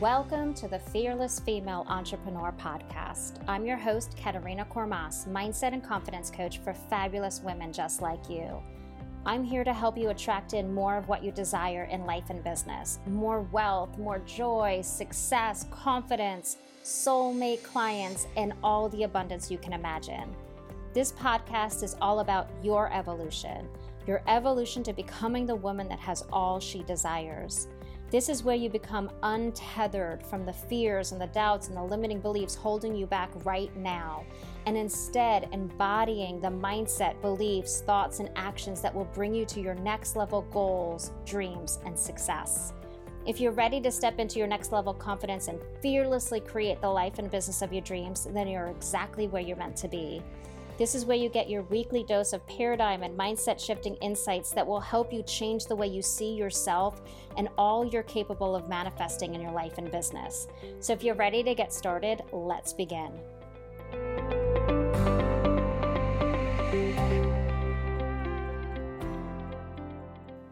Welcome to the Fearless Female Entrepreneur Podcast. I'm your host, Katerina Kormas, mindset and confidence coach for fabulous women just like you. I'm here to help you attract in more of what you desire in life and business more wealth, more joy, success, confidence, soulmate clients, and all the abundance you can imagine. This podcast is all about your evolution, your evolution to becoming the woman that has all she desires. This is where you become untethered from the fears and the doubts and the limiting beliefs holding you back right now, and instead embodying the mindset, beliefs, thoughts, and actions that will bring you to your next level goals, dreams, and success. If you're ready to step into your next level confidence and fearlessly create the life and business of your dreams, then you're exactly where you're meant to be. This is where you get your weekly dose of paradigm and mindset shifting insights that will help you change the way you see yourself and all you're capable of manifesting in your life and business. So, if you're ready to get started, let's begin.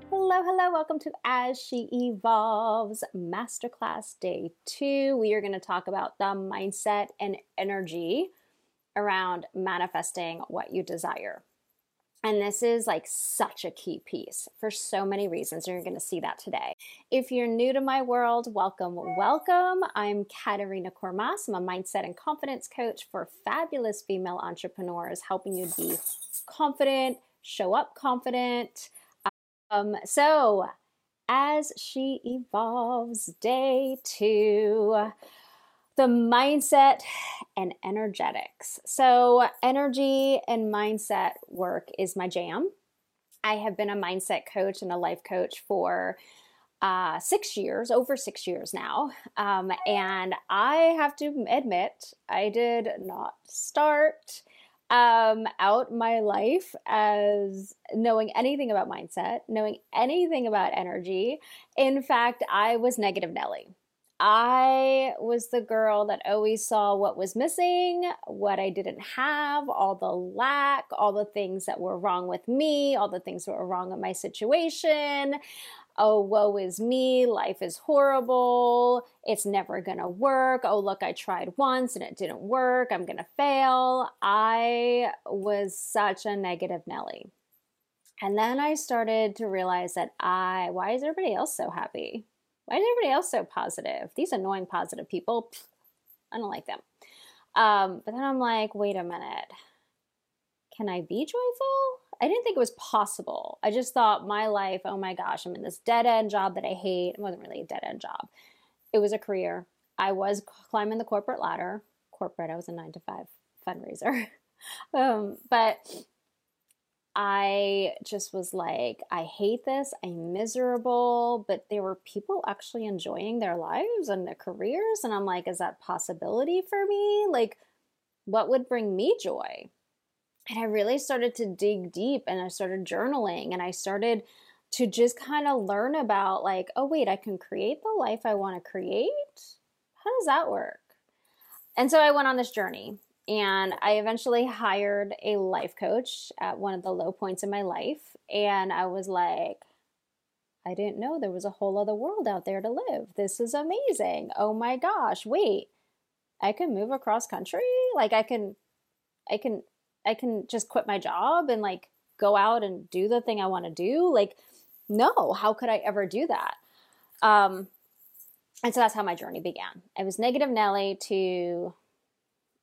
Hello, hello, welcome to As She Evolves Masterclass Day 2. We are going to talk about the mindset and energy around manifesting what you desire. And this is like such a key piece for so many reasons. And you're going to see that today. If you're new to my world, welcome, welcome. I'm Katerina Kormas. I'm a mindset and confidence coach for fabulous female entrepreneurs, helping you be confident, show up confident. Um, so, as she evolves, day two the mindset and energetics. So, energy and mindset work is my jam. I have been a mindset coach and a life coach for uh, six years, over six years now. Um, and I have to admit, I did not start um, out my life as knowing anything about mindset, knowing anything about energy. In fact, I was negative Nelly. I was the girl that always saw what was missing, what I didn't have, all the lack, all the things that were wrong with me, all the things that were wrong with my situation. Oh, woe is me. Life is horrible. It's never going to work. Oh, look, I tried once and it didn't work. I'm going to fail. I was such a negative Nelly. And then I started to realize that I, why is everybody else so happy? Why is everybody else so positive? These annoying positive people, pff, I don't like them. Um, but then I'm like, wait a minute. Can I be joyful? I didn't think it was possible. I just thought my life, oh my gosh, I'm in this dead end job that I hate. It wasn't really a dead end job, it was a career. I was climbing the corporate ladder. Corporate, I was a nine to five fundraiser. um, but I just was like, I hate this. I'm miserable. But there were people actually enjoying their lives and their careers. And I'm like, is that possibility for me? Like, what would bring me joy? And I really started to dig deep and I started journaling and I started to just kind of learn about, like, oh, wait, I can create the life I want to create. How does that work? And so I went on this journey and I eventually hired a life coach at one of the low points in my life. And I was like, I didn't know there was a whole other world out there to live. This is amazing. Oh my gosh, wait. I can move across country? Like I can I can I can just quit my job and like go out and do the thing I want to do? Like no, how could I ever do that? Um and so that's how my journey began. I was negative Nelly to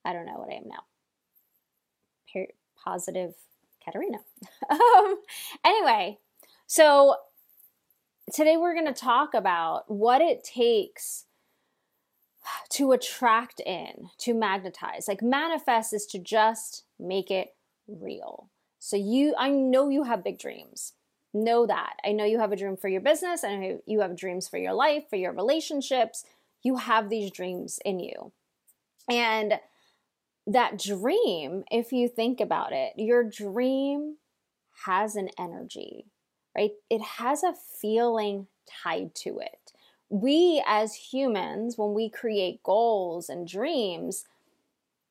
I don't know what I am now. Per- positive Katerina. um, anyway, so today we're going to talk about what it takes to attract in, to magnetize. Like manifest is to just make it real. So you I know you have big dreams. Know that. I know you have a dream for your business and you have dreams for your life, for your relationships. You have these dreams in you. And that dream, if you think about it, your dream has an energy, right? It has a feeling tied to it. We as humans, when we create goals and dreams,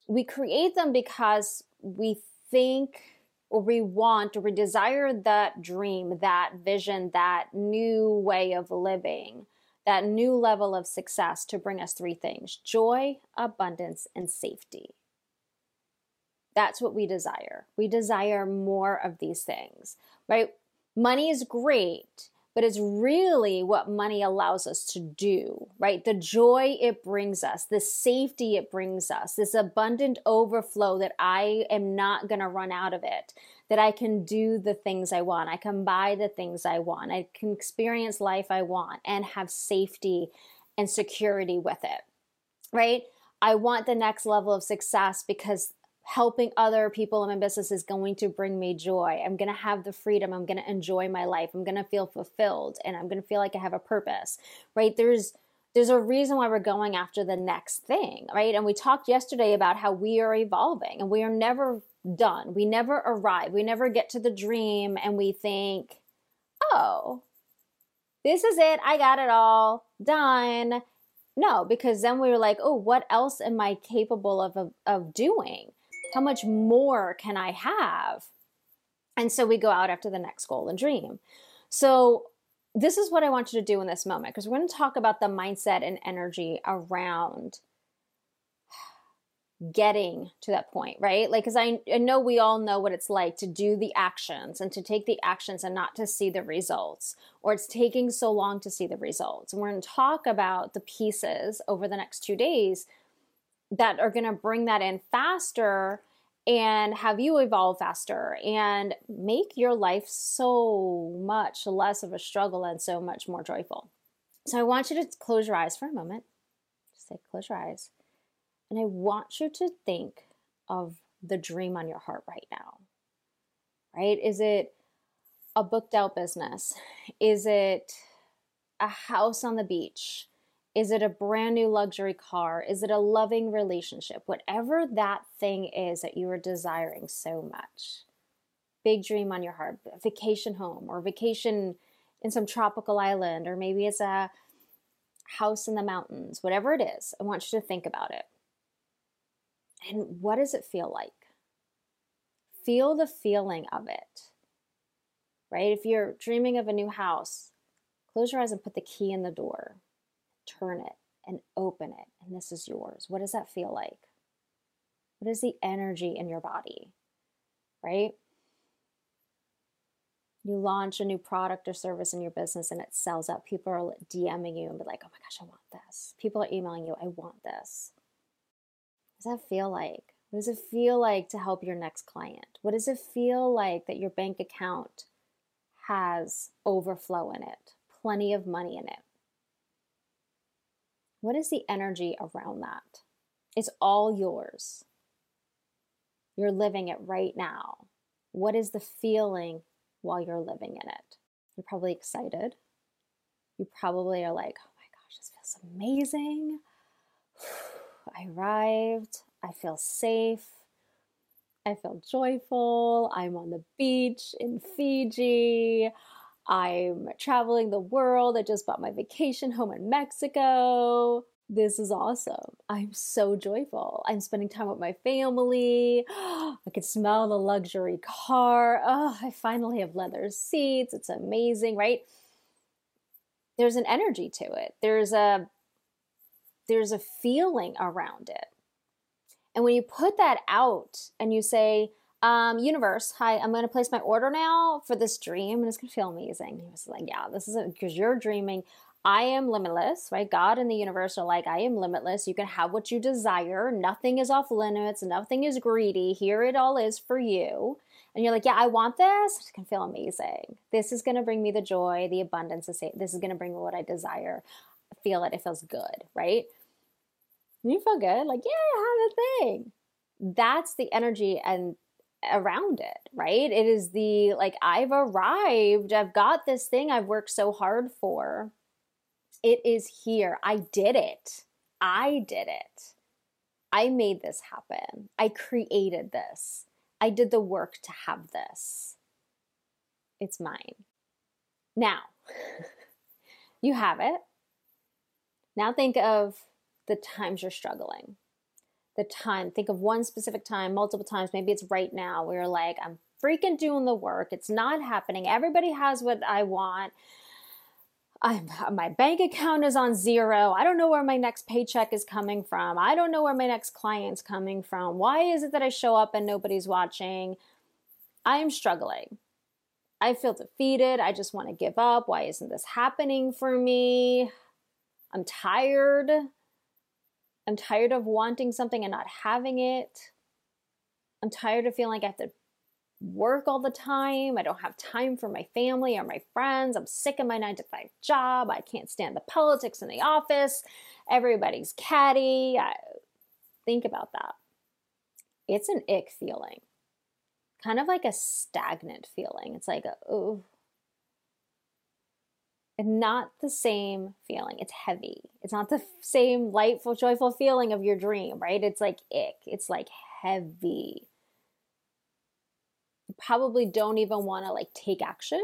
we create them because we think or we want or we desire that dream, that vision, that new way of living that new level of success to bring us three things joy, abundance, and safety. That's what we desire. We desire more of these things, right? Money is great, but it's really what money allows us to do, right? The joy it brings us, the safety it brings us, this abundant overflow that I am not going to run out of it, that I can do the things I want, I can buy the things I want, I can experience life I want and have safety and security with it, right? I want the next level of success because helping other people in my business is going to bring me joy. I'm going to have the freedom. I'm going to enjoy my life. I'm going to feel fulfilled and I'm going to feel like I have a purpose, right? There's there's a reason why we're going after the next thing, right? And we talked yesterday about how we are evolving and we are never done. We never arrive. We never get to the dream and we think, "Oh, this is it. I got it all done." No, because then we were like, "Oh, what else am I capable of of, of doing?" How much more can I have? And so we go out after the next goal and dream. So, this is what I want you to do in this moment because we're going to talk about the mindset and energy around getting to that point, right? Like, because I, I know we all know what it's like to do the actions and to take the actions and not to see the results, or it's taking so long to see the results. And we're going to talk about the pieces over the next two days that are going to bring that in faster and have you evolve faster and make your life so much less of a struggle and so much more joyful. So I want you to close your eyes for a moment. Just say, close your eyes. And I want you to think of the dream on your heart right now. Right? Is it a booked out business? Is it a house on the beach? Is it a brand new luxury car? Is it a loving relationship? Whatever that thing is that you are desiring so much. Big dream on your heart, vacation home or vacation in some tropical island, or maybe it's a house in the mountains, whatever it is. I want you to think about it. And what does it feel like? Feel the feeling of it, right? If you're dreaming of a new house, close your eyes and put the key in the door turn it and open it, and this is yours. What does that feel like? What is the energy in your body? Right? You launch a new product or service in your business and it sells out. People are DMing you and be like, oh my gosh, I want this. People are emailing you, I want this. What does that feel like? What does it feel like to help your next client? What does it feel like that your bank account has overflow in it, plenty of money in it? What is the energy around that? It's all yours. You're living it right now. What is the feeling while you're living in it? You're probably excited. You probably are like, oh my gosh, this feels amazing. I arrived. I feel safe. I feel joyful. I'm on the beach in Fiji. I'm traveling the world. I just bought my vacation home in Mexico. This is awesome. I'm so joyful. I'm spending time with my family. I can smell the luxury car. Oh, I finally have leather seats. It's amazing, right? There's an energy to it. There's a there's a feeling around it. And when you put that out and you say, um, universe, hi, I'm going to place my order now for this dream and it's going to feel amazing. He was like, yeah, this is because you're dreaming. I am limitless, right? God and the universe are like, I am limitless. You can have what you desire. Nothing is off limits. Nothing is greedy. Here it all is for you. And you're like, yeah, I want this. It's going to feel amazing. This is going to bring me the joy, the abundance. This is going to bring me what I desire. Feel it. It feels good, right? You feel good. Like, yeah, I have a thing. That's the energy and around it, right? It is the like, I've arrived, I've got this thing I've worked so hard for. It is here. I did it. I did it. I made this happen. I created this. I did the work to have this. It's mine. Now, you have it. Now think of the times you're struggling the time. Think of one specific time, multiple times. Maybe it's right now where you're like, I'm freaking doing the work. It's not happening. Everybody has what I want. I'm, my bank account is on zero. I don't know where my next paycheck is coming from. I don't know where my next client's coming from. Why is it that I show up and nobody's watching? I'm struggling. I feel defeated. I just want to give up. Why isn't this happening for me? I'm tired. I'm tired of wanting something and not having it. I'm tired of feeling like I have to work all the time. I don't have time for my family or my friends. I'm sick of my nine to five job. I can't stand the politics in the office. Everybody's catty. I, think about that. It's an ick feeling, kind of like a stagnant feeling. It's like, oh, not the same feeling. It's heavy. It's not the same lightful, joyful feeling of your dream, right? It's like ick. It's like heavy You probably don't even want to like take action,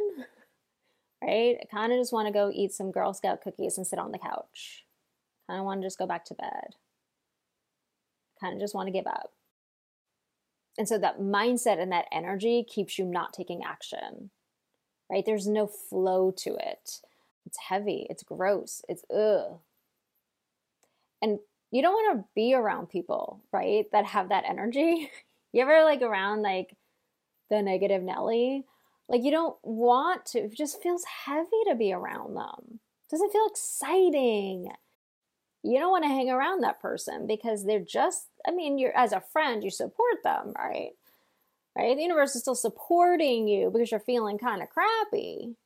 right? I kind of just want to go eat some Girl Scout cookies and sit on the couch. Kind of want to just go back to bed. Kind of just want to give up. And so that mindset and that energy keeps you not taking action, right? There's no flow to it. It's heavy, it's gross, it's ugh. And you don't want to be around people, right, that have that energy. You ever like around like the negative Nelly. Like you don't want to, it just feels heavy to be around them. It doesn't feel exciting. You don't want to hang around that person because they're just, I mean, you're as a friend, you support them, right? Right? The universe is still supporting you because you're feeling kind of crappy,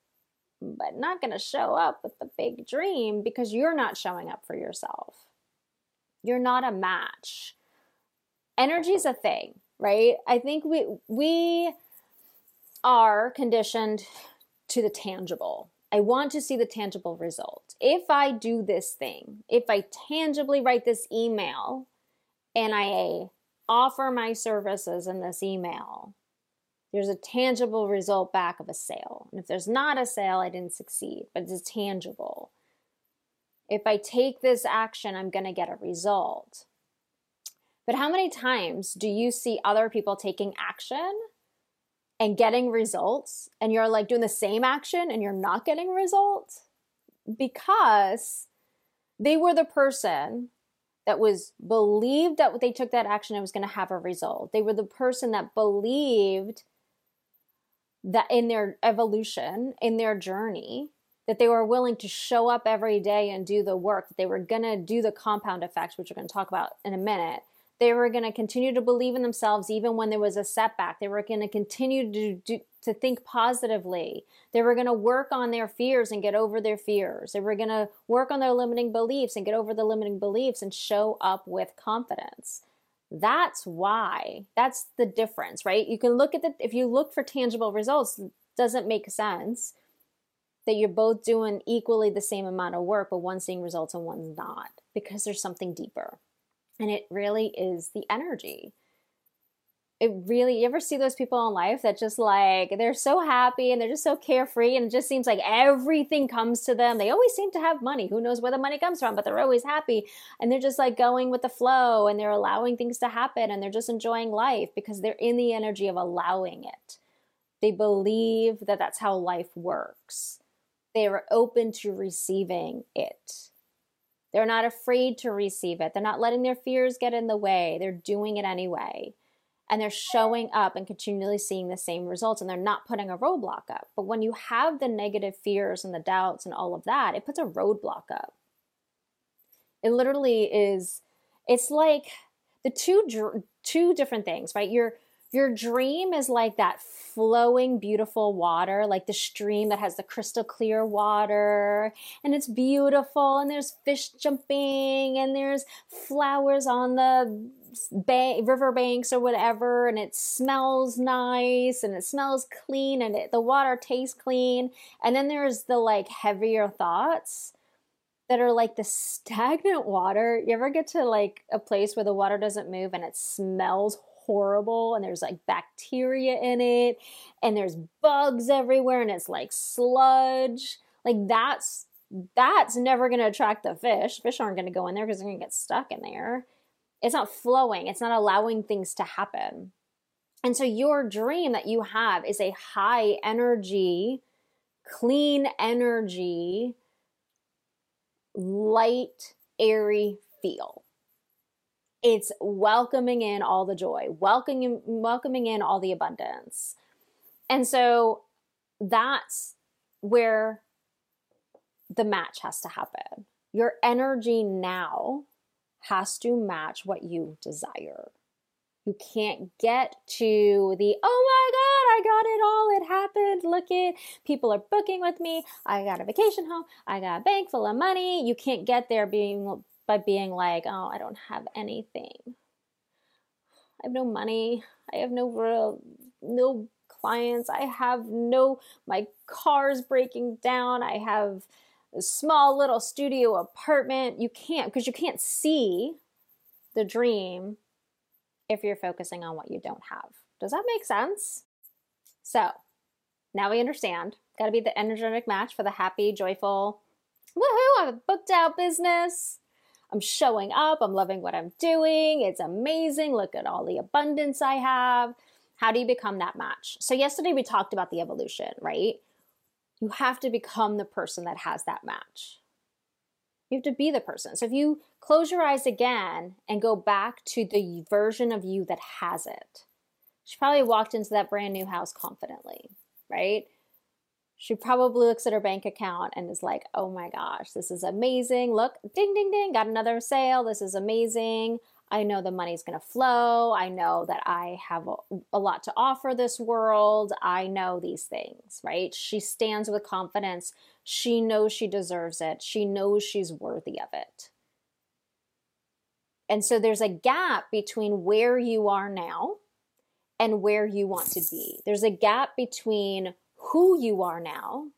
but not going to show up with the big dream because you're not showing up for yourself. You're not a match. Energy is a thing right? I think we we are conditioned to the tangible. I want to see the tangible result. If I do this thing, if I tangibly write this email and I offer my services in this email, there's a tangible result back of a sale. And if there's not a sale, I didn't succeed, but it's tangible. If I take this action, I'm going to get a result. But how many times do you see other people taking action and getting results and you're like doing the same action and you're not getting results? Because they were the person that was believed that they took that action and was going to have a result. They were the person that believed that in their evolution, in their journey, that they were willing to show up every day and do the work, that they were going to do the compound effects, which we're going to talk about in a minute, they were going to continue to believe in themselves even when there was a setback. They were going to continue to do, to think positively. They were going to work on their fears and get over their fears. They were going to work on their limiting beliefs and get over the limiting beliefs and show up with confidence. That's why. That's the difference, right? You can look at the if you look for tangible results, doesn't make sense that you're both doing equally the same amount of work, but one's seeing results and one's not because there's something deeper. And it really is the energy. It really, you ever see those people in life that just like, they're so happy and they're just so carefree and it just seems like everything comes to them. They always seem to have money. Who knows where the money comes from, but they're always happy and they're just like going with the flow and they're allowing things to happen and they're just enjoying life because they're in the energy of allowing it. They believe that that's how life works. They are open to receiving it. They're not afraid to receive it. They're not letting their fears get in the way. They're doing it anyway. And they're showing up and continually seeing the same results and they're not putting a roadblock up. But when you have the negative fears and the doubts and all of that, it puts a roadblock up. It literally is it's like the two two different things, right? You're your dream is like that flowing, beautiful water, like the stream that has the crystal clear water, and it's beautiful, and there's fish jumping, and there's flowers on the bank, river banks or whatever, and it smells nice, and it smells clean, and it, the water tastes clean. And then there's the like heavier thoughts that are like the stagnant water. You ever get to like a place where the water doesn't move and it smells horrible and there's like bacteria in it and there's bugs everywhere and it's like sludge. Like that's that's never going to attract the fish. Fish aren't going to go in there because they're going to get stuck in there. It's not flowing. It's not allowing things to happen. And so your dream that you have is a high energy, clean energy, light, airy feel. It's welcoming in all the joy, welcoming welcoming in all the abundance. And so that's where the match has to happen. Your energy now has to match what you desire. You can't get to the, oh my God, I got it all. It happened. Look it. People are booking with me. I got a vacation home. I got a bank full of money. You can't get there being by being like, oh, I don't have anything. I have no money. I have no real, no clients. I have no, my car's breaking down. I have small little studio apartment. You can't, because you can't see the dream if you're focusing on what you don't have. Does that make sense? So now we understand. Got to be the energetic match for the happy, joyful, woohoo, I've booked out business. I'm showing up. I'm loving what I'm doing. It's amazing. Look at all the abundance I have. How do you become that match? So, yesterday we talked about the evolution, right? You have to become the person that has that match. You have to be the person. So, if you close your eyes again and go back to the version of you that has it, she probably walked into that brand new house confidently, right? She probably looks at her bank account and is like, oh my gosh, this is amazing. Look, ding, ding, ding, got another sale. This is amazing. I know the money's going to flow. I know that I have a, a, lot to offer this world. I know these things, right? She stands with confidence. She knows she deserves it. She knows she's worthy of it. And so there's a gap between where you are now and where you want to be. There's a gap between who you are now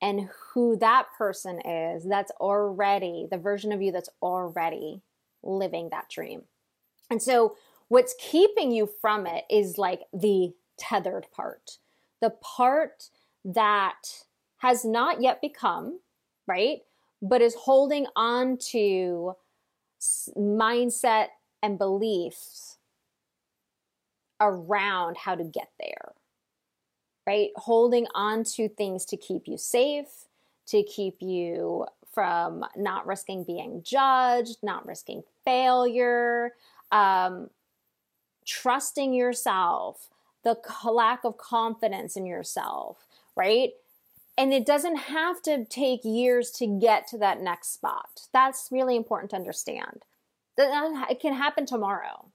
and who that person is that's already the version of you that's already living that dream. And so, what's keeping you from it is like the tethered part, the part that has not yet become, right? But is holding on to mindset and beliefs around how to get there, right? Holding on to things to keep you safe, to keep you from not risking being judged, not risking failure, um, trusting yourself, the lack of confidence in yourself, right? And it doesn't have to take years to get to that next spot. That's really important to understand. It can happen tomorrow.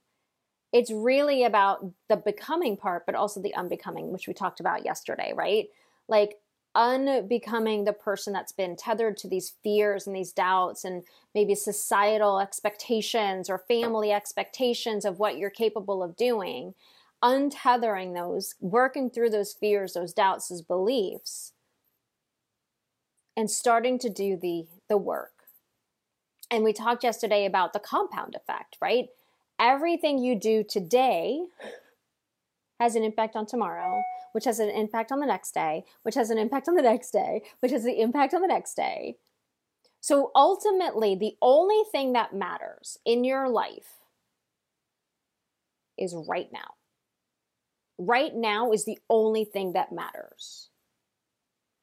It's really about the becoming part, but also the unbecoming, which we talked about yesterday, right? Like unbecoming the person that's been tethered to these fears and these doubts and maybe societal expectations or family expectations of what you're capable of doing untethering those working through those fears those doubts those beliefs and starting to do the the work. And we talked yesterday about the compound effect right? Everything you do today has an impact on tomorrow which has an impact on the next day, which has an impact on the next day, which has the impact on the next day. So ultimately, the only thing that matters in your life is right now. Right now is the only thing that matters.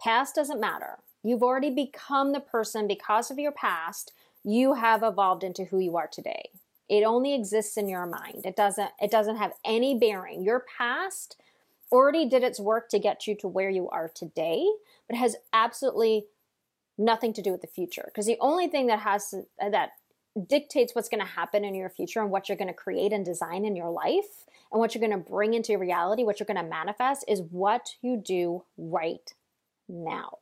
Past doesn't matter. You've already become the person because of your past. You have evolved into who you are today. It only exists in your mind. It doesn't it doesn't have any bearing. Your past already did its work to get you to where you are today, but has absolutely nothing to do with the future. Because the only thing that has to, that dictates what's going to happen in your future and what you're going to create and design in your life and what you're going to bring into reality, what you're going to manifest is what you do right now.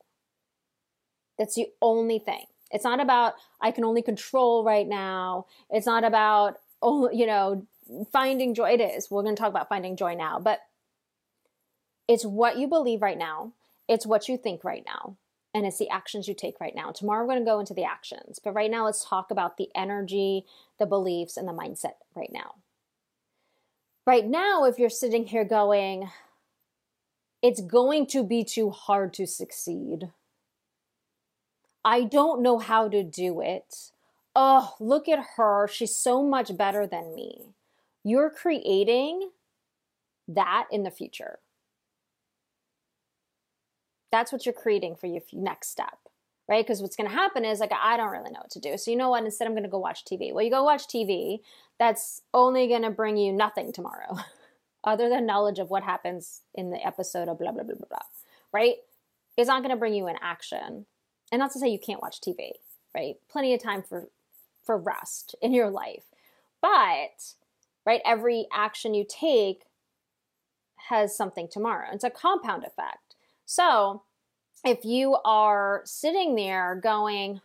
That's the only thing. It's not about I can only control right now. It's not about oh, you know, finding joy. It is. We're going to talk about finding joy now, but it's what you believe right now, it's what you think right now, and it's the actions you take right now. Tomorrow, we're going to go into the actions, but right now, let's talk about the energy, the beliefs, and the mindset right now. Right now, if you're sitting here going, it's going to be too hard to succeed. I don't know how to do it. Oh, look at her. She's so much better than me. You're creating that in the future. That's what you're creating for your next step. right? Because what's going to happen is like, I don't really know what to do. So, you know what? Instead, I'm going to go watch TV. Well, you go watch TV, that's only going to bring you nothing tomorrow, other than knowledge of what happens in the episode of blah, blah, blah, blah, blah, right? It's not going to bring you in action. And not to say you can't watch TV, right? Plenty of time for for rest in your life. But, right, every action you take has something tomorrow. It's a compound effect. So, if you are sitting there going,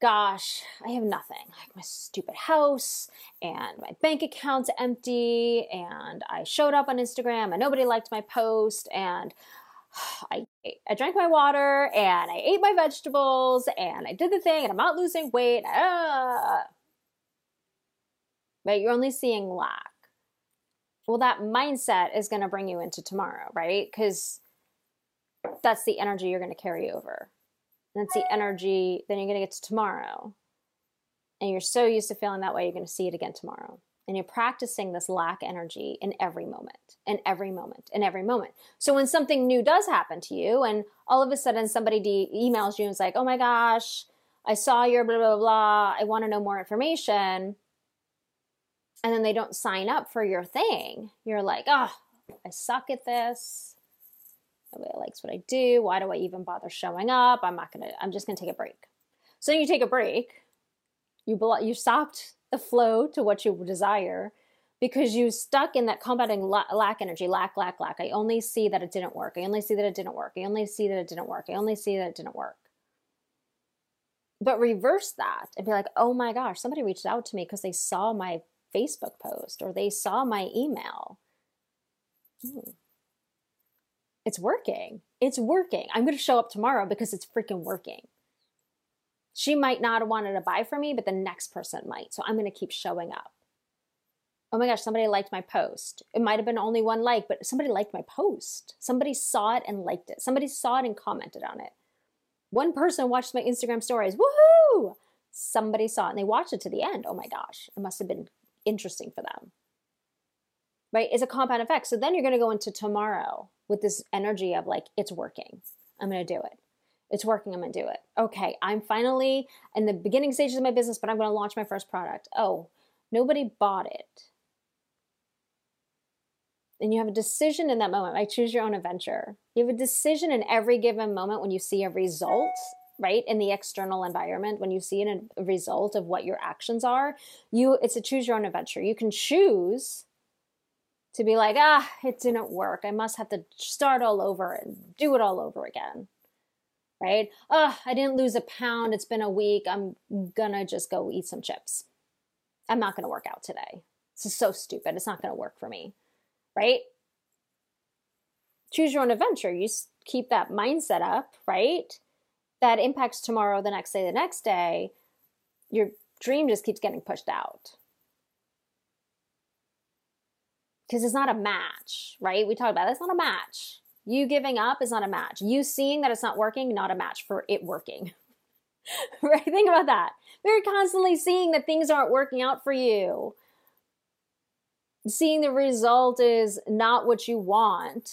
gosh, I have nothing. Like my stupid house and my bank account's empty and I showed up on Instagram and nobody liked my post and I I drank my water and I ate my vegetables and I did the thing and I'm not losing weight. Ah. Right? You're only seeing lack. Well, that mindset is going to bring you into tomorrow, right? Because that's the energy you're going to carry over. That's the energy, then you're going to get to tomorrow. And you're so used to feeling that way, you're going to see it again tomorrow. And you're practicing this lack energy in every moment, in every moment, in every moment. So when something new does happen to you, and all of a sudden somebody de- emails you and is like, oh my gosh, I saw your blah, blah, blah, I want to know more information. And then they don't sign up for your thing. You're like, oh, I suck at this. Nobody likes what I do. Why do I even bother showing up? I'm not gonna. I'm just gonna take a break. So you take a break. You you stopped the flow to what you desire because you stuck in that combating lack energy, lack, lack, lack. I only see that it didn't work. I only see that it didn't work. I only see that it didn't work. I only see that it didn't work. But reverse that and be like, oh my gosh, somebody reached out to me because they saw my Facebook post or they saw my email. Hmm it's working. It's working. I'm going to show up tomorrow because it's freaking working. She might not have wanted to buy from me, but the next person might. So I'm going to keep showing up. Oh my gosh, somebody liked my post. It might have been only one like, but somebody liked my post. Somebody saw it and liked it. Somebody saw it and commented on it. One person watched my Instagram stories. Woohoo! Somebody saw it and they watched it to the end. Oh my gosh, it must have been interesting for them. Right? It's a compound effect. So then you're going to go into tomorrow with this energy of like, it's working. I'm going to do it. It's working. I'm going to do it. Okay. I'm finally in the beginning stages of my business, but I'm going to launch my first product. Oh, nobody bought it. And you have a decision in that moment. I choose your own adventure. You have a decision in every given moment when you see a result, right? In the external environment, when you see a result of what your actions are, you it's a choose your own adventure. You can choose to be like, ah, it didn't work. I must have to start all over and do it all over again. Right? Oh, I didn't lose a pound. It's been a week. I'm gonna just go eat some chips. I'm not gonna work out today. This is so stupid. It's not gonna work for me. Right? Choose your own adventure. You keep that mindset up, right? That impacts tomorrow, the next day, the next day. Your dream just keeps getting pushed out because it's not a match, right? We talked about it. It's not a match. You giving up is not a match. You seeing that it's not working, not a match for it working. right? Think about that. We're constantly seeing that things aren't working out for you. Seeing the result is not what you want.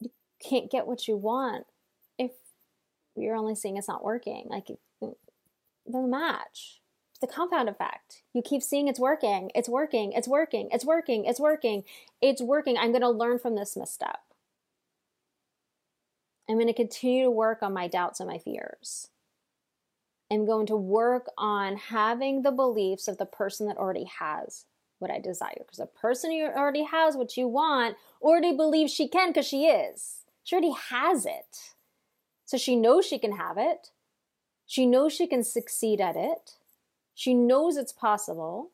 You can't get what you want if you're only seeing it's not working. Like, it doesn't match the compound effect. You keep seeing it's working, it's working, it's working, it's working, it's working, it's working. I'm going to learn from this misstep. I'm going to continue to work on my doubts and my fears. I'm going to work on having the beliefs of the person that already has what I desire. Because the person who already has what you want already believes she can because she is. She already has it. So she knows she can have it. She knows she can succeed at it. She knows it's possible.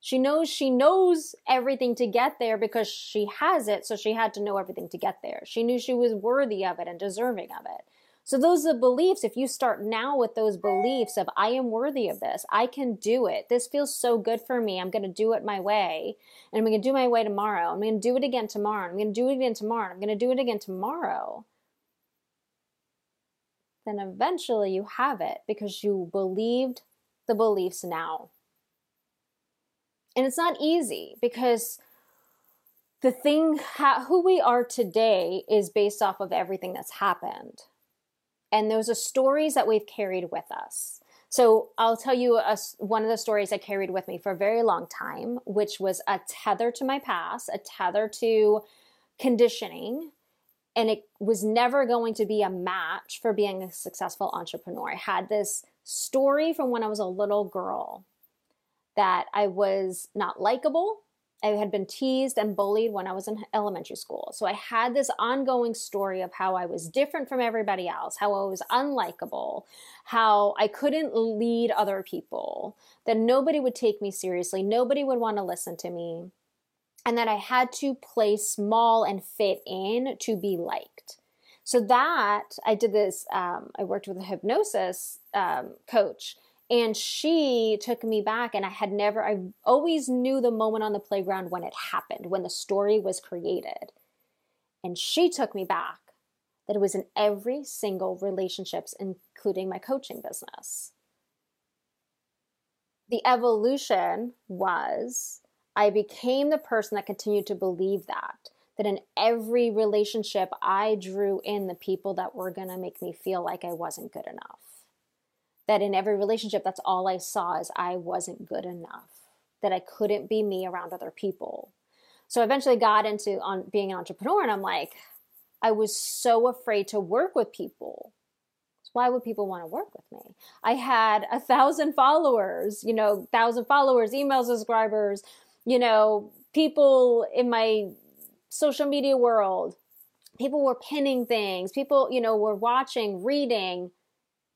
She knows she knows everything to get there because she has it, so she had to know everything to get there. She knew she was worthy of it and deserving of it. So those are the beliefs. If you start now with those beliefs of I am worthy of this, I can do it. This feels so good for me. I'm going to do it my way, and I'm going to do my way tomorrow. I'm going to do it again tomorrow. I'm going to do it again tomorrow. I'm going to do it again tomorrow. Then eventually you have it because you believed the beliefs now. And it's not easy because the thing, who we are today is based off of everything that's happened. And those are stories that we've carried with us. So I'll tell you a, one of the stories I carried with me for a very long time, which was a tether to my past, a tether to conditioning. And it was never going to be a match for being a successful entrepreneur. I had this story from when I was a little girl that I was not likable, I had been teased and bullied when I was in elementary school. So I had this ongoing story of how I was different from everybody else, how I was unlikable, how I couldn't lead other people, that nobody would take me seriously, nobody would want to listen to me, and that I had to play small and fit in to be liked. So that I did this, um, I worked with a hypnosis um, coach and she took me back and i had never i always knew the moment on the playground when it happened when the story was created. And she took me back that it was in every single relationships including my coaching business. The evolution was i became the person that continued to believe that that in every relationship i drew in the people that were going to make me feel like i wasn't good enough that in every relationship, that's all I saw is I wasn't good enough, that I couldn't be me around other people. So I eventually got into on being an entrepreneur and I'm like, I was so afraid to work with people. Why would people want to work with me? I had a thousand followers, you know, thousand followers, email subscribers, you know, people in my social media world. People were pinning things. People, you know, were watching, reading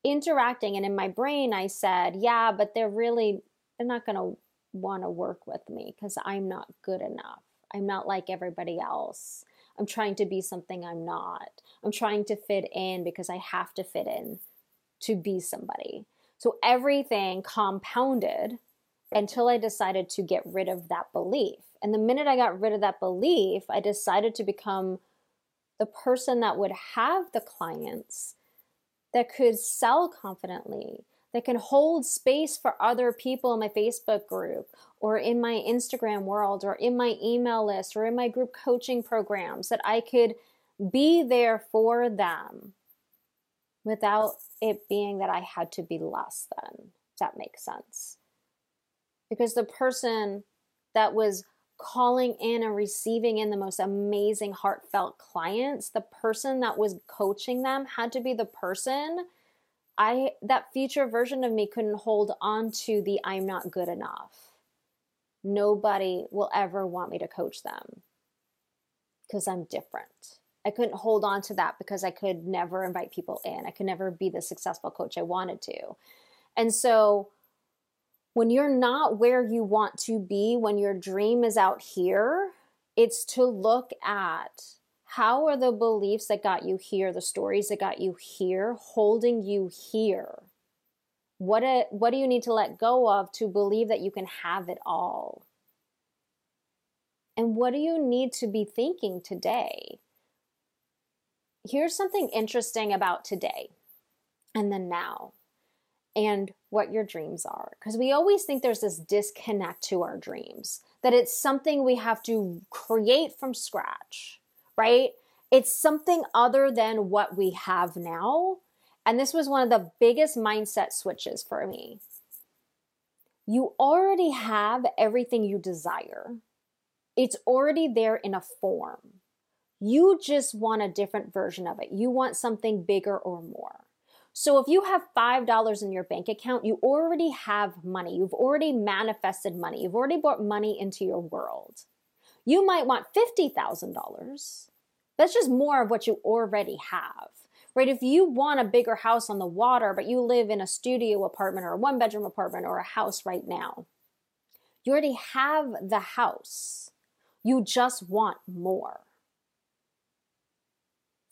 interacting. And in my brain i said yeah but they're really they're not going to want to work with me because i'm not good enough. I'm not like everybody else. I'm trying to be something i'm not. I'm trying to fit in because i have to fit in to be somebody. So everything compounded until i decided to get rid of that belief and the minute i got rid of that belief i decided to become the person that would have the clients that could sell confidently, that can hold space for other people in my Facebook group or in my Instagram world or in my email list or in my group coaching programs, that I could be there for them without it being that I had to be less than. If that makes sense. Because the person that was calling in and receiving in the most amazing heartfelt clients the person that was coaching them had to be the person i that future version of me couldn't hold on to the i'm not good enough. Nobody will ever want me to coach them because i'm different. I couldn't hold on to that because i could never invite people in. I could never be the successful coach i wanted to. And so when you're not where you want to be, when your dream is out here, it's to look at how are the beliefs that got you here, the stories that got you here, holding you here? What, a, what do you need to let go of to believe that you can have it all? And what do you need to be thinking today? Here's something interesting about today and the now and what your dreams are. Because we always think there's this disconnect to our dreams, that it's something we have to create from scratch, right? It's something other than what we have now. And this was one of the biggest mindset switches for me. You already have everything you desire, it's already there in a form. You just want a different version of it. You want something bigger or more. So if you have $5 in your bank account, you already have money. You've already manifested money. You've already brought money into your world. You might want $50,000. That's just more of what you already have. Right? If you want a bigger house on the water, but you live in a studio apartment or a one bedroom apartment or a house right now, you already have the house. You just want more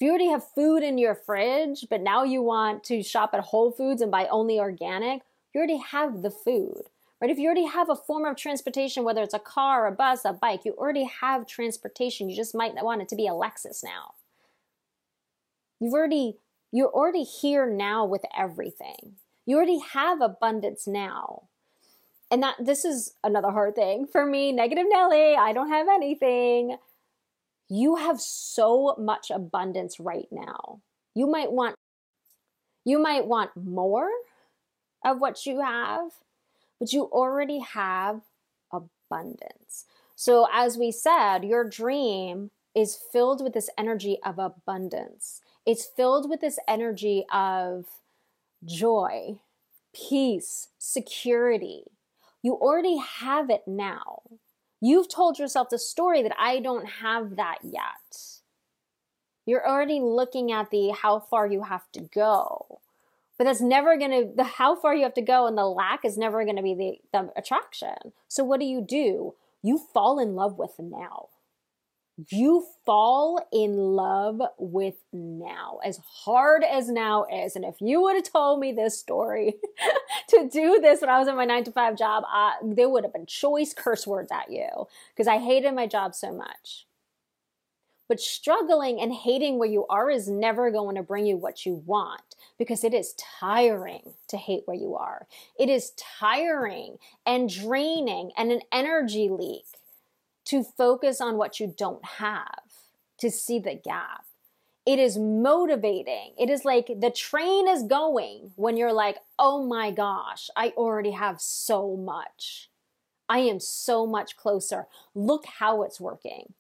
you already have food in your fridge, but now you want to shop at Whole Foods and buy only organic, you already have the food. Right? If you already have a form of transportation, whether it's a car, a bus, a bike, you already have transportation. You just might want it to be a Lexus now. You've already you're already here now with everything. You already have abundance now. And that this is another hard thing for me, negative Nelly, I don't have anything you have so much abundance right now. You might want you might want more of what you have, but you already have abundance. So as we said, your dream is filled with this energy of abundance. It's filled with this energy of joy, peace, security. You already have it now. You've told yourself the story that I don't have that yet. You're already looking at the how far you have to go. But that's never going to, the how far you have to go and the lack is never going to be the, the attraction. So what do you do? You fall in love with now you fall in love with now, as hard as now is. And if you would have told me this story to do this when I was in my nine to five job, I, there would have been choice curse words at you because I hated my job so much. But struggling and hating where you are is never going to bring you what you want because it is tiring to hate where you are. It is tiring and draining and an energy leak to focus on what you don't have, to see the gap. It is motivating. It is like the train is going when you're like, oh my gosh, I already have so much. I am so much closer. Look how it's working.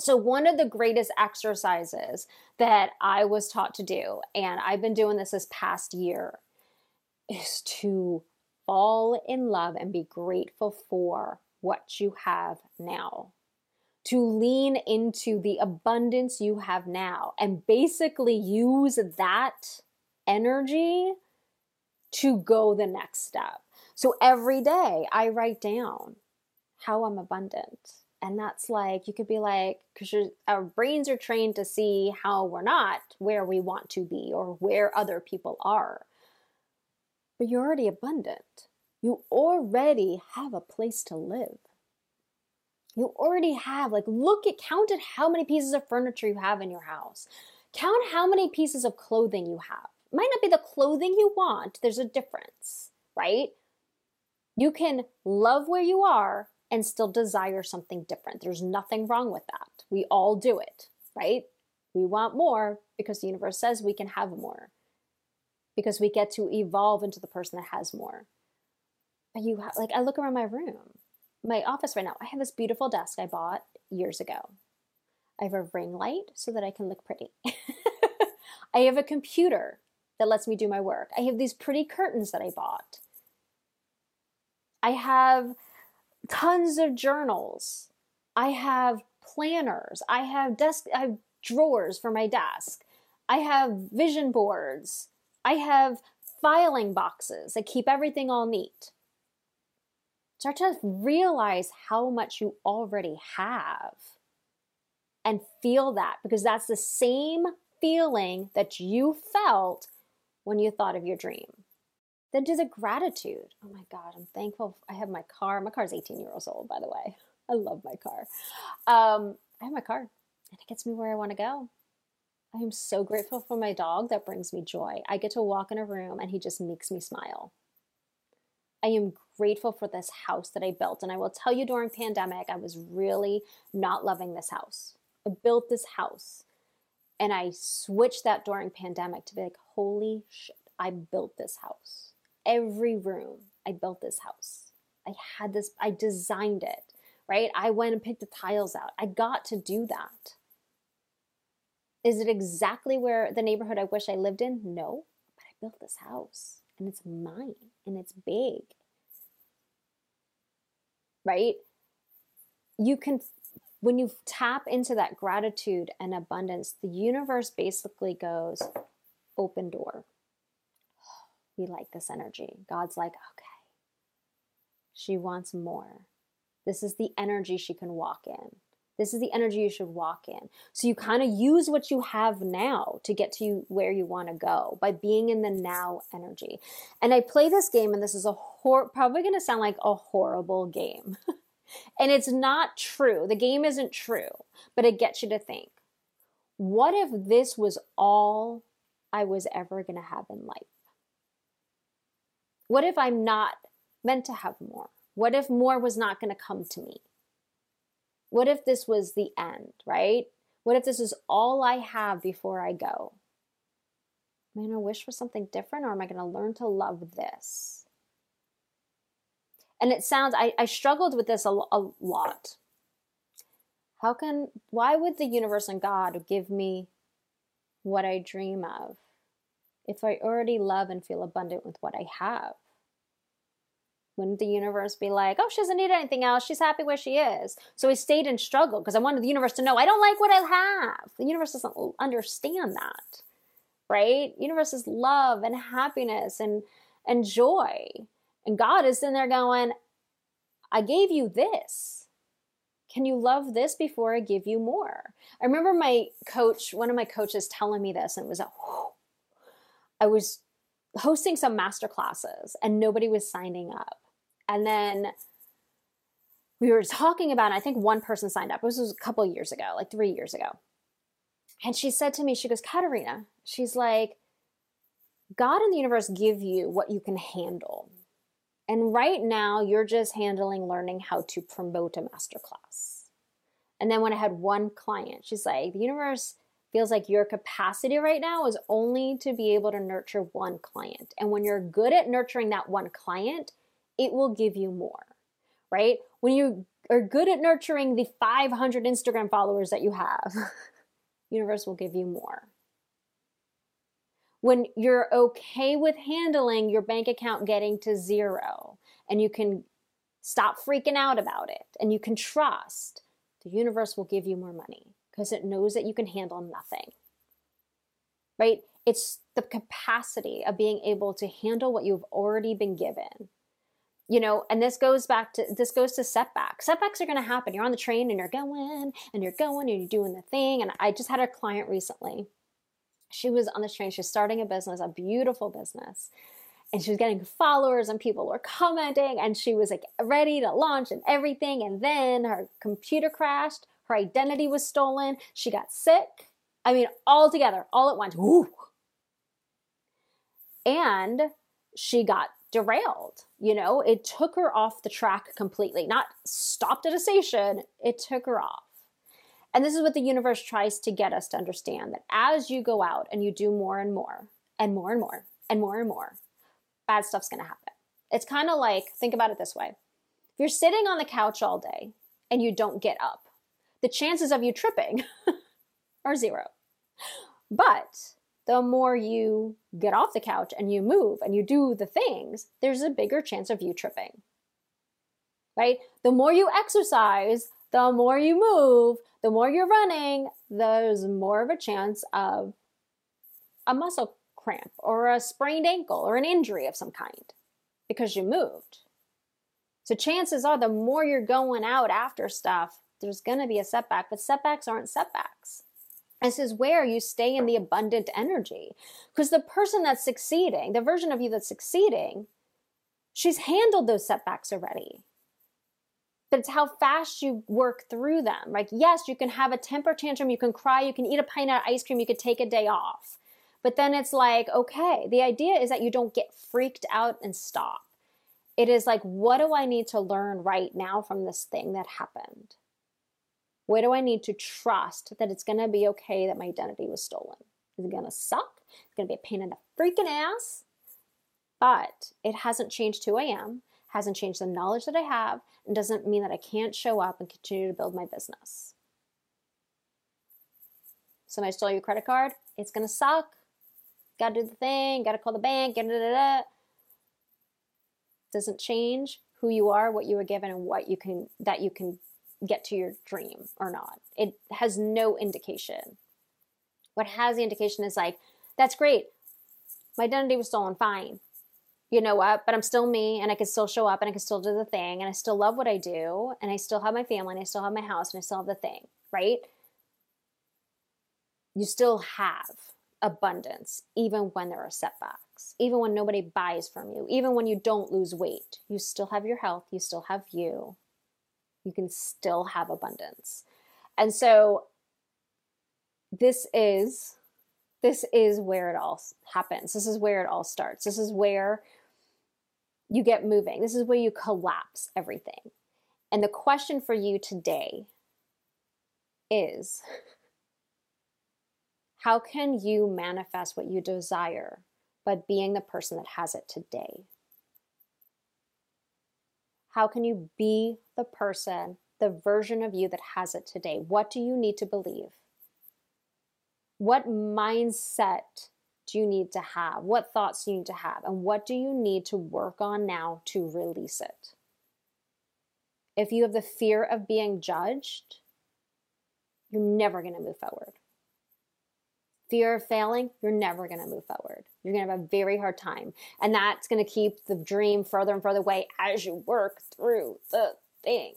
So, one of the greatest exercises that I was taught to do, and I've been doing this this past year, is to fall in love and be grateful for what you have now, to lean into the abundance you have now, and basically use that energy to go the next step. So every day I write down how I'm abundant. And that's like, you could be like, because our brains are trained to see how we're not where we want to be or where other people are. But you're already abundant. You already have a place to live. You already have like look at count at how many pieces of furniture you have in your house. Count how many pieces of clothing you have. It might not be the clothing you want there's a difference right? You can love where you are and still desire something different. There's nothing wrong with that. We all do it right? We want more because the universe says we can have more. Because we get to evolve into the person that has more you have like i look around my room my office right now, I have this beautiful desk I bought years ago. I have a ring light so that I can look pretty. I have a computer that lets me do my work. I have these pretty curtains that I bought. I have tons of journals. I have planners. I have desk I have drawers for my desk. I have vision boards. I have filing boxes that keep everything all neat start to realize how much you already have and feel that because that's the same feeling that you felt when you thought of your dream. Then do the gratitude. Oh my God, I'm thankful I have my car. My car is 18 years old, by the way. I love my car. Um, I have my car and it gets me where I want to go. I am so grateful for my dog that brings me joy. I get to walk in a room and he just makes me smile. I am grateful for this house that I built. And I will tell you during pandemic, I was really not loving this house. I built this house and I switched that during pandemic to be like, holy shit, I built this house. Every room, I built this house. I had this, I designed it, right? I went and picked the tiles out. I got to do that. Is it exactly where the neighborhood I wish I lived in? No, but I built this house and it's mine and it's big right? You can, when you tap into that gratitude and abundance, the universe basically goes, open door. We like this energy. God's like, okay, she wants more. This is the energy she can walk in. This is the energy you should walk in. So you kind of use what you have now to get to where you want to go by being in the now energy. And I play this game, and this is a hor- probably going to sound like a horrible game. and it's not true. The game isn't true, but it gets you to think what if this was all I was ever going to have in life? What if I'm not meant to have more? What if more was not going to come to me? What if this was the end, right? What if this is all I have before I go? Am I going to wish for something different or am I going to learn to love this? And it sounds, I, I struggled with this a, a lot. How can, why would the universe and God give me what I dream of if I already love and feel abundant with what I have? Wouldn't the universe be like, oh, she doesn't need anything else. She's happy where she is. So I stayed in struggle because I wanted the universe to know I don't like what I have. The universe doesn't understand that, right? Universe is love and happiness and, and joy. And God is in there going, I gave you this. Can you love this before I give you more? I remember my coach, one of my coaches telling me this, and it was a, I was hosting some master classes and nobody was signing up. And then we were talking about, I think one person signed up. This was a couple years ago, like three years ago. And she said to me, she goes, Katarina, she's like, God and the universe give you what you can handle. And right now, you're just handling learning how to promote a masterclass. And then when I had one client, she's like, the universe feels like your capacity right now is only to be able to nurture one client. And when you're good at nurturing that one client, it will give you more, right? When you are good at nurturing the 500 Instagram followers that you have, universe will give you more. When you're okay with handling your bank account getting to zero and you can stop freaking out about it and you can trust, the universe will give you more money because it knows that you can handle nothing. Right? It's the capacity of being able to handle what you've already been given you know and this goes back to this goes to setbacks. Setbacks are going to happen. You're on the train and you're going and you're going and you're doing the thing. And i just had a client recently. She was on the train. She's starting a business a beautiful business. And she was getting followers and people were commenting and she was like ready to launch and everything. And then her computer crashed. Her identity was stolen. She got sick. I mean all together all at once. Woo. and she got derailed. You know, it took her off the track completely, not stopped at a station, it took her off. And this is what the universe tries to get us to understand that as you go out and you do more and more and more and more and more and more, bad stuff's to happen. It's kind of like, think about it this way if you're sitting on the couch all day and you don't get up, the chances of you tripping are zero. But the more you get off the couch and you move and you do the things, there's a bigger chance of you tripping. Right? The more you exercise, the more you move, the more you're running, there's more of a chance of a muscle cramp or a sprained ankle or an injury of some kind because you moved. So chances are the more you're going out after stuff, there's going to be a setback, but setbacks aren't setbacks. This is where you stay in the abundant energy. Because the person that's succeeding, the version of you that's succeeding, she's handled those setbacks already. But it's how fast you work through them. Like, yes, you can have a temper tantrum, you can cry, you can eat a pint of ice cream, you could take a day off. But then it's like, okay, the idea is that you don't get freaked out and stop. It is like, what do I need to learn right now from this thing that happened? Where do I need to trust that it's going to be okay that my identity was stolen? Is it going to suck? It's going to be a pain in the freaking ass. But it hasn't changed who I am, hasn't changed the knowledge that I have, and doesn't mean that I can't show up and continue to build my business. Somebody stole your credit card, it's going to suck. Got to do the thing, got to call the bank, da, da, da. Doesn't change who you are, what you were given, and what you can that you can get to your dream or not. It has no indication. What has the indication is like, that's great. My identity was stolen, fine. You know what? But I'm still me and I can still show up and I can still do the thing and I still love what I do and I still have my family and I still have my house and I still have the thing, right? You still have abundance even when there are setbacks, even when nobody buys from you, even when you don't lose weight. You still have your health, you still have you, you can still have abundance. And so this is this is where it all happens. This is where it all starts. This is where you get moving. This is where you collapse everything. And the question for you today is How can you manifest what you desire by being the person that has it today? How can you be the person, the version of you that has it today? What do you need to believe? What mindset do you need to have? What thoughts do you need to have? And what do you need to work on now to release it? If you have the fear of being judged, you're never going to move forward. Fear of failing, you're never going to move forward. You're going to have a very hard time. And that's going to keep the dream further and further away as you work through the thing.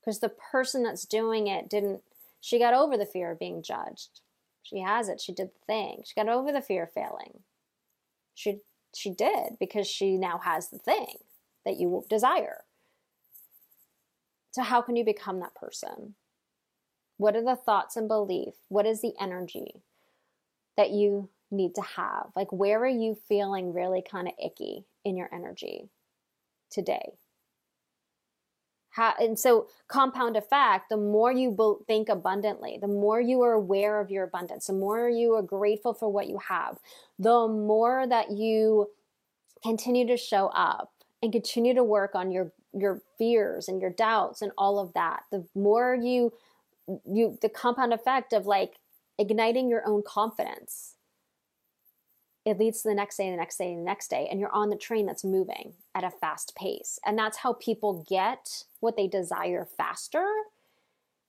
Because the person that's doing it didn't, she got over the fear of being judged. She has it. She did the thing. She got over the fear of failing. She she did because she now has the thing that you desire. So how can you become that person? What are the thoughts and belief? What is the energy that you need to have? Like where are you feeling really kind of icky in your energy today? How, and so compound effect the more you think abundantly the more you are aware of your abundance the more you are grateful for what you have the more that you continue to show up and continue to work on your your fears and your doubts and all of that the more you you the compound effect of like igniting your own confidence it leads to the next day, the next day, the next day, and you're on the train that's moving at a fast pace. And that's how people get what they desire faster.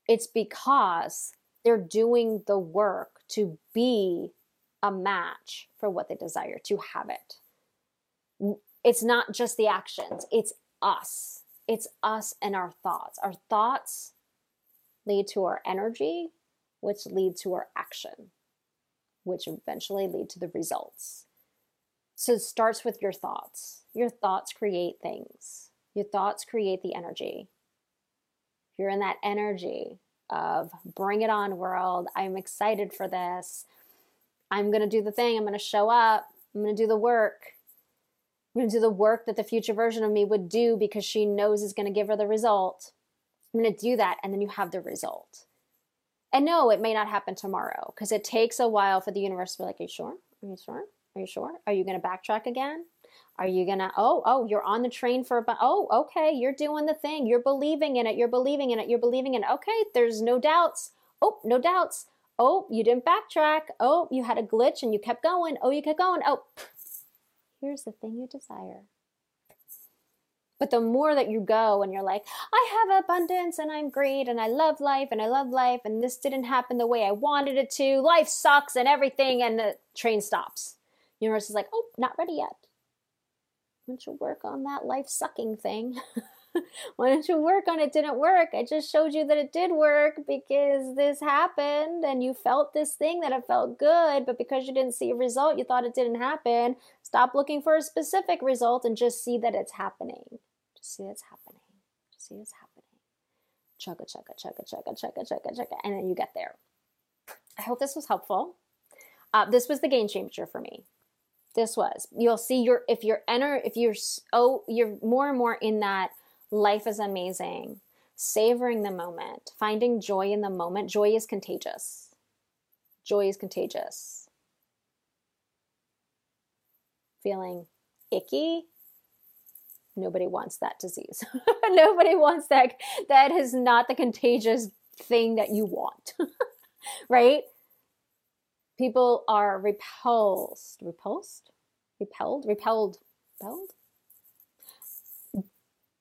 It's because they're doing the work to be a match for what they desire, to have it. It's not just the actions, it's us. It's us and our thoughts. Our thoughts lead to our energy, which lead to our action which eventually lead to the results. So it starts with your thoughts. Your thoughts create things, your thoughts create the energy. You're in that energy of bring it on, world, I'm excited for this. I'm going to do the thing, I'm going to show up, I'm going to do the work. I'm going to do the work that the future version of me would do because she knows is going to give her the result. I'm going to do that, and then you have the result. And no, it may not happen tomorrow because it takes a while for the universe to be like, Are you sure? Are you sure? Are you sure? Are you going to backtrack again? Are you going to, oh, oh, you're on the train for, a, oh, okay, you're doing the thing. You're believing in it. You're believing in it. You're believing in it. Okay, there's no doubts. Oh, no doubts. Oh, you didn't backtrack. Oh, you had a glitch and you kept going. Oh, you kept going. Oh, here's the thing you desire. But the more that you go and you're like, I have abundance and I'm great and I love life and I love life and this didn't happen the way I wanted it to, life sucks and everything, and the train stops. Universe is like, oh, not ready yet. Why don't you work on that life sucking thing? Why don't you work on it? Didn't work. I just showed you that it did work because this happened and you felt this thing that it felt good, but because you didn't see a result, you thought it didn't happen. Stop looking for a specific result and just see that it's happening see it's happening. See it's happening. Chugga, chugga, chugga, chugga, chugga, chugga, chugga. And then you get there. I hope this was helpful. Uh, this was the game changer for me. This was. You'll see your if you're enter if you're oh you're more and more in that life is amazing, savoring the moment, finding joy in the moment. Joy is contagious. Joy is contagious. Feeling icky nobody wants that disease. nobody wants that. That is not the contagious thing that you want, right? People are repulsed, repulsed, repelled, repelled, repelled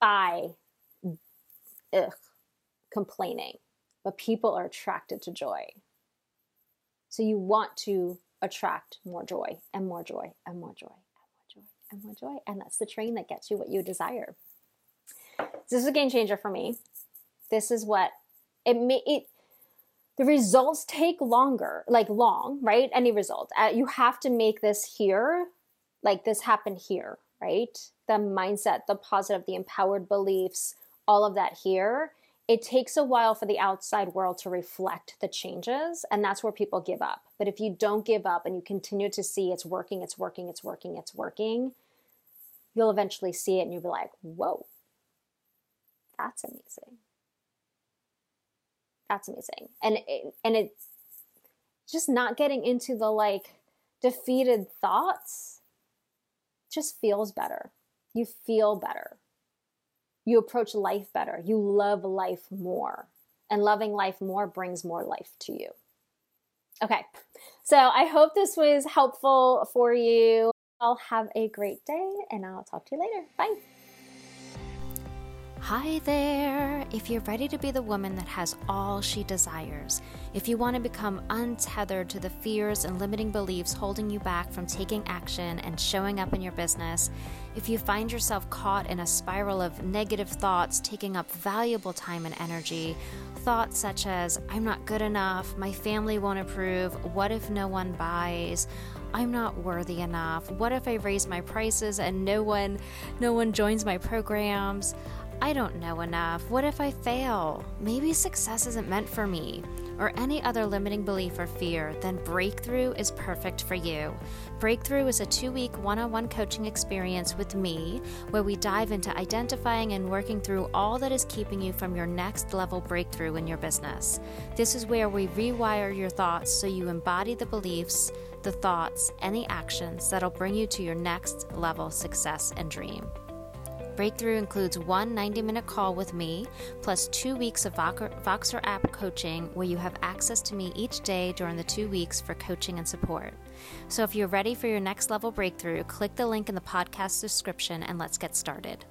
by ugh, complaining, but people are attracted to joy. So you want to attract more joy and more joy and more joy and more joy. And that's the train that gets you what you desire. This is a game changer for me. This is what it may it the results take longer, like long, right? Any result. Uh, you have to make this here, like this happen here, right? The mindset, the positive, the empowered beliefs, all of that here it takes a while for the outside world to reflect the changes and that's where people give up but if you don't give up and you continue to see it's working it's working it's working it's working you'll eventually see it and you'll be like whoa that's amazing that's amazing and it, and it just not getting into the like defeated thoughts just feels better. You feel better. You approach life better. You love life more. And loving life more brings more life to you. Okay, so I hope this was helpful for you. I'll have a great day and I'll talk to you later. Bye. Hi there! If you're ready to be the woman that has all she desires, if you want to become untethered to the fears and limiting beliefs holding you back from taking action and showing up in your business, if you find yourself caught in a spiral of negative thoughts taking up valuable time and energy, thoughts such as, I'm not good enough, my family won't approve, what if no one buys? I'm not worthy enough. What if I raise my prices and no one no one joins my programs? I don't know enough. What if I fail? Maybe success isn't meant for me. Or any other limiting belief or fear, then Breakthrough is perfect for you. Breakthrough is a two week one on one coaching experience with me where we dive into identifying and working through all that is keeping you from your next level breakthrough in your business. This is where we rewire your thoughts so you embody the beliefs, the thoughts, and the actions that'll bring you to your next level success and dream. Breakthrough includes one 90 minute call with me, plus two weeks of Voxer app coaching where you have access to me each day during the two weeks for coaching and support. So if you're ready for your next level breakthrough, click the link in the podcast description and let's get started.